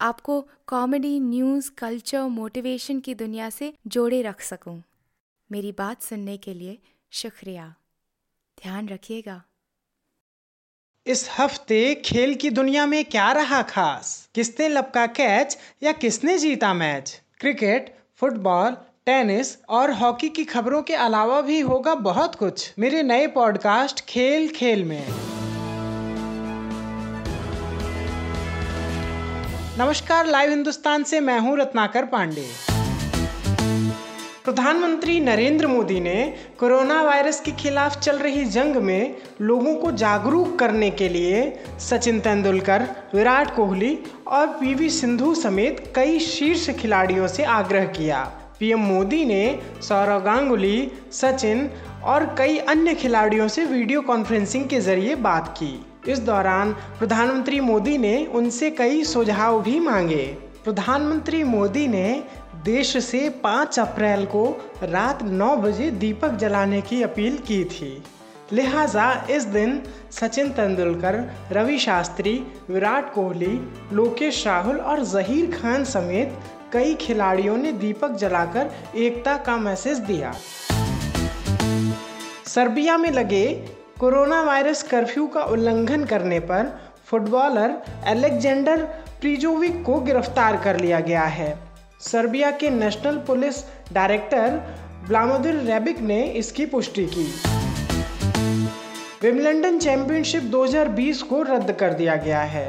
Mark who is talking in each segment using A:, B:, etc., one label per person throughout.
A: आपको comedy news culture motivation की दुनिया से जोड़े रख सकूँ। मेरी बात सुनने के लिए शुक्रिया। ध्यान रखिएगा।
B: इस हफ़्ते खेल की दुनिया में क्या रहा खास? किसने लपका कैच या किसने जीता मैच क्रिकेट फुटबॉल टेनिस और हॉकी की खबरों के अलावा भी होगा बहुत कुछ। मेरे नए पॉडकास्ट खेल खेल में। नमस्कार, लाइव हिंदुस्तान से मैं हूँ रत्नाकर पांडे। प्रधानमंत्री नरेंद्र मोदी ने कोरोना वायरस के खिलाफ चल रही जंग में लोगों को जागरूक करने के लिए सचिन तेंदुलकर, विराट कोहली और पीवी सिंधु समेत कई शीर्ष खिलाड़ियों से आग्रह किया। पीएम मोदी ने सौरव गांगुली, सचिन और कई अन्य खिलाड़ियों से वीडियो कॉन्फ्रेंसिंग के ज़रिए बात की। इस दौरान प्रधानमंत्री मोदी ने उनसे कई सुझाव भी मांगे। प्रधानमंत्री मोदी ने देश से 5 अप्रैल को रात 9 बजे दीपक जलाने की अपील की थी। लिहाजा इस दिन सचिन तेंदुलकर, रवि शास्त्री, विराट कोहली, लोकेश राहुल और जहीर खान समेत कई खिलाड़ियों ने दीपक जलाकर एकता का मैसेज दिया। सर्बिया में लगे कोरोना वायरस कर्फ्यू का उल्लंघन करने पर फुटबॉलर एलेक्जेंडर प्रिजोविक को गिरफ़्तार कर लिया गया है। सर्बिया के नेशनल पुलिस डायरेक्टर ब्लामोदिर रेबिक ने इसकी पुष्टि की। विमलंडन चैंपियनशिप 2020 को रद्द कर दिया गया है।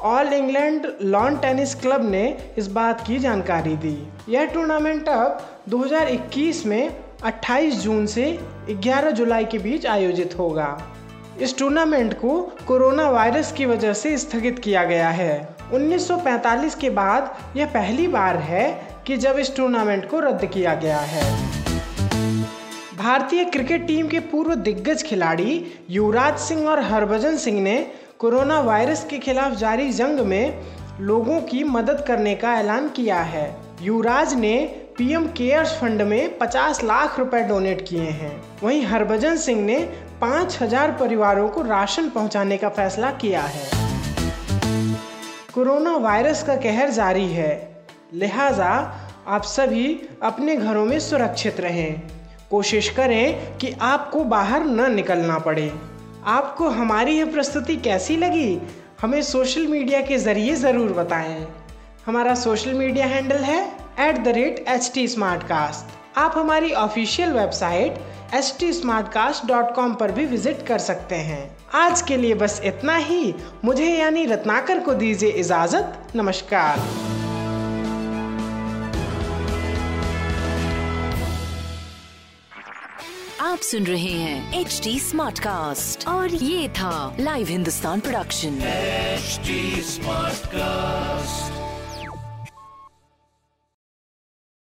B: All England Lawn Tennis Club ने इस बात की जानकारी दी। यह टूर्नामेंट अब 2021 में 28 जून से 11 जुलाई के बीच आयोजित होगा। इस टूर्नामेंट को कोरोना वायरस की वजह से स्थगित किया गया है। 1945 के बाद यह पहली बार है कि जब इस टूर्नामेंट को रद्द किया गया है। भारतीय क्रिकेट टीम के पूर्व दिग्गज खिलाड़ी युवराज सिंह और हरभजन सिंह ने कोरोना वायरस के खिलाफ जारी जंग में लोगों की मदद करने का ऐलान किया है। युवराज ने पीएम केयर्स फंड में 50 लाख रुपए डोनेट किए हैं। वहीं हरभजन सिंह ने 5000 परिवारों को राशन पहुँचाने का फैसला किया है। कोरोना वायरस का कहर जारी है। लिहाजा आप सभी अपने घरों में सुरक्षित रहें। कोशिश करें कि आपको बाहर न निकलना पड़े। आपको हमारी यह प्रस्तुति कैसी लगी? हमें सोशल मीडिया के ज़रिए ज़रूर बताएँ। हमारा सोशल मीडिया हैंडल है at the rate H T आप हमारी ऑफिशियल वेबसाइट एच टी पर भी विज़िट कर सकते हैं। आज के लिए बस इतना ही। मुझे यानी रत्नाकर को दीजिए इजाज़त। नमस्कार।
C: आप सुन रहे हैं एच डी और ये था live Hindustan production
D: HD Smartcast.